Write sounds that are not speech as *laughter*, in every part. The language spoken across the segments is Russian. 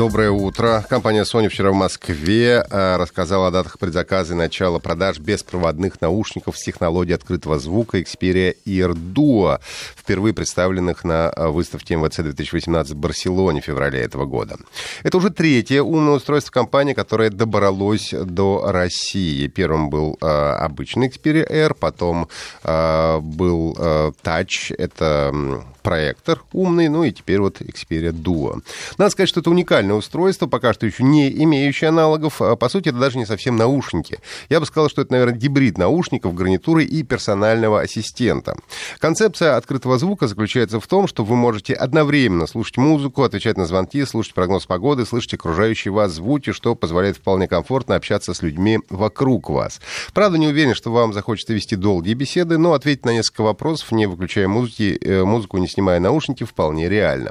Доброе утро. Компания Sony вчера в Москве э, рассказала о датах предзаказа и начала продаж беспроводных наушников с технологией открытого звука Xperia Ear Duo, впервые представленных на э, выставке МВЦ 2018 в Барселоне в феврале этого года. Это уже третье умное устройство компании, которое добралось до России. Первым был э, обычный Xperia Air, потом был Touch, это проектор умный, ну и теперь вот Xperia Duo. Надо сказать, что это уникальное устройство, пока что еще не имеющее аналогов. А, по сути, это даже не совсем наушники. Я бы сказал, что это, наверное, гибрид наушников, гарнитуры и персонального ассистента. Концепция открытого звука заключается в том, что вы можете одновременно слушать музыку, отвечать на звонки, слушать прогноз погоды, слышать окружающие вас звуки, что позволяет вполне комфортно общаться с людьми вокруг вас. Правда, не уверен, что вам захочется вести долгие беседы, но ответить на несколько вопросов, не выключая музыки, э, музыку, не снимая наушники, вполне реально.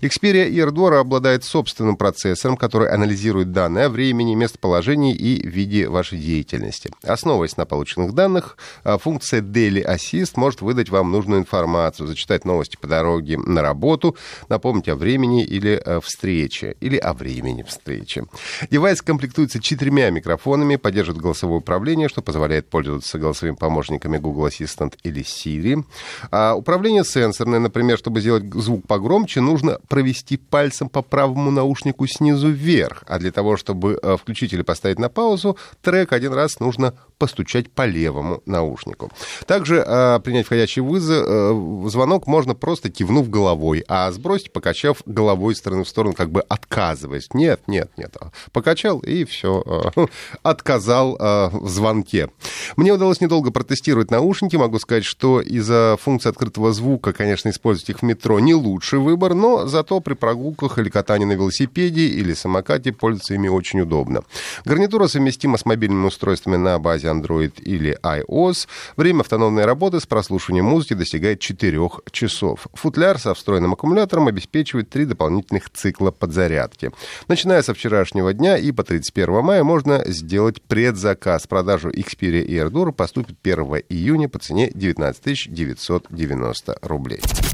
Xperia AirDora обладает собственным процессором, который анализирует данные о времени, местоположении и виде вашей деятельности. Основываясь на полученных данных, а, функция Daily Assist может выдать вам нужную информацию, зачитать новости по дороге на работу, напомнить о времени или э, встрече, или о времени встречи. Девайс комплектуется четырьмя микрофонами, поддерживает голосовое управление, что позволяет пользоваться голосовыми помощниками Google Assistant или Siri. А управление сенсорное, Например, чтобы сделать звук погромче, нужно провести пальцем по правому наушнику снизу вверх. А для того, чтобы э, включить или поставить на паузу, трек один раз нужно постучать по левому наушнику. Также э, принять входящий вызов, э, звонок можно просто кивнув головой, а сбросить, покачав головой из стороны в сторону, как бы отказываясь. Нет, нет, нет. Покачал и все, э, *laughs* отказал э, в звонке. Мне удалось недолго протестировать наушники. Могу сказать, что из-за функции открытого звука, конечно, использовать их в метро не лучший выбор, но зато при прогулках или катании на велосипеде или самокате пользоваться ими очень удобно. Гарнитура совместима с мобильными устройствами на базе Android или iOS. Время автономной работы с прослушиванием музыки достигает 4 часов. Футляр со встроенным аккумулятором обеспечивает три дополнительных цикла подзарядки. Начиная со вчерашнего дня и по 31 мая можно сделать предзаказ. Продажу Xperia и AirDur поступит 1 июня по цене 19 990 рублей.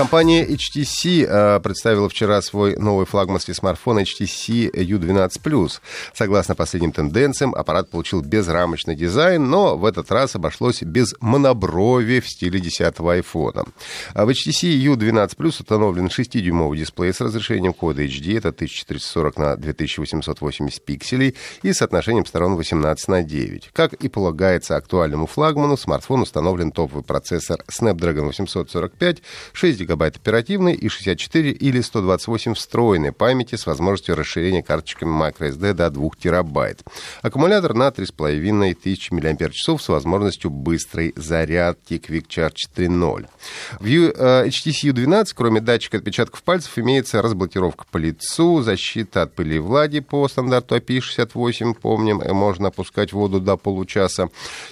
Компания HTC э, представила вчера свой новый флагманский смартфон HTC U12+. Согласно последним тенденциям, аппарат получил безрамочный дизайн, но в этот раз обошлось без моноброви в стиле 10-го айфона. В HTC U12+, установлен 6-дюймовый дисплей с разрешением кода HD, это 1440 на 2880 пикселей, и соотношением сторон 18 на 9. Как и полагается актуальному флагману, смартфон установлен топовый процессор Snapdragon 845, 6 гигабайт оперативной и 64 или 128 встроенной памяти с возможностью расширения карточками microSD до 2 терабайт. Аккумулятор на 3500 мАч с возможностью быстрой зарядки Quick Charge 3.0. В HTC U12, кроме датчика отпечатков пальцев, имеется разблокировка по лицу, защита от пыли и влаги по стандарту API68, помним, э, можно опускать воду до получаса,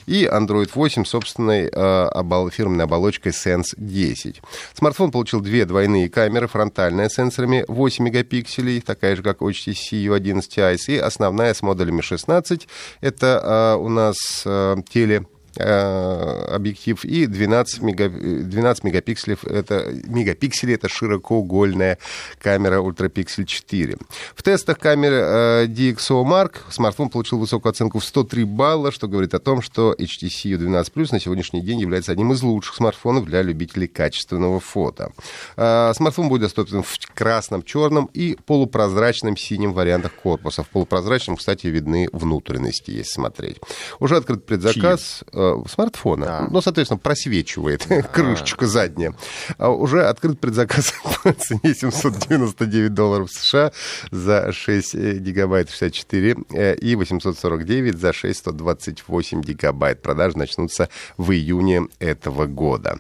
и Android 8 собственной э, фирменной оболочкой Sense 10. Смартфон Смартфон получил две двойные камеры, фронтальная с сенсорами 8 мегапикселей, такая же, как у HTC U11i, и основная с модулями 16. Это э, у нас э, теле объектив и 12, мега, 12 мегапикселей это, мегапикселей это широкоугольная камера Ultrapixel 4. В тестах камеры э, DxO Mark смартфон получил высокую оценку в 103 балла, что говорит о том, что HTC U12 Plus на сегодняшний день является одним из лучших смартфонов для любителей качественного фото. Э, смартфон будет доступен в красном, черном и полупрозрачном синем вариантах корпуса. В полупрозрачном, кстати, видны внутренности, если смотреть. Уже открыт предзаказ. Чьи? Смартфона. Да. Ну, соответственно, просвечивает да. *laughs* крышечка задняя. А уже открыт предзаказ *laughs* по цене 799 долларов США за 6 э, гигабайт 64 э, и 849 за 6 128 гигабайт. Продажи начнутся в июне этого года.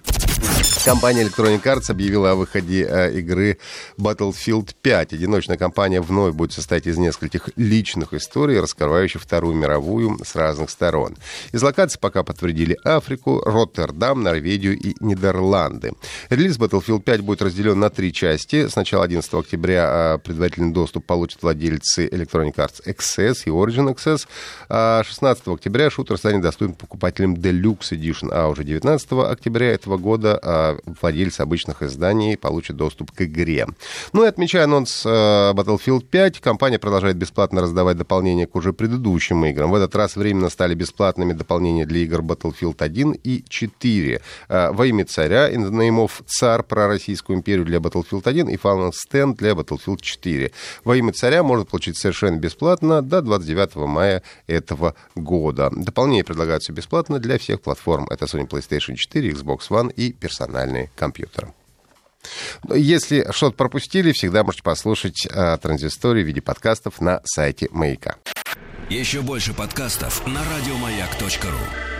Компания Electronic Arts объявила о выходе э, игры Battlefield 5. Одиночная кампания вновь будет состоять из нескольких личных историй, раскрывающих Вторую мировую с разных сторон. Из локаций пока подтвердили Африку, Роттердам, Норвегию и Нидерланды. Релиз Battlefield 5 будет разделен на три части. Сначала 11 октября э, предварительный доступ получат владельцы Electronic Arts XS и Origin XS. А 16 октября шутер станет доступен покупателям Deluxe Edition, а уже 19 октября этого года э, владельцы обычных изданий получат доступ к игре. Ну и отмечая анонс э, Battlefield 5, компания продолжает бесплатно раздавать дополнения к уже предыдущим играм. В этот раз временно стали бесплатными дополнения для игр Battlefield 1 и 4. Э, Во имя царя, In the про Российскую империю для Battlefield 1 и Fallen Stand для Battlefield 4. Во имя царя можно получить совершенно бесплатно до 29 мая этого года. Дополнения предлагаются бесплатно для всех платформ. Это Sony PlayStation 4, Xbox One и персональные компьютеры. Если что-то пропустили, всегда можете послушать э, транзисторию в виде подкастов на сайте Маяка. Еще больше подкастов на радиомаяк.ру.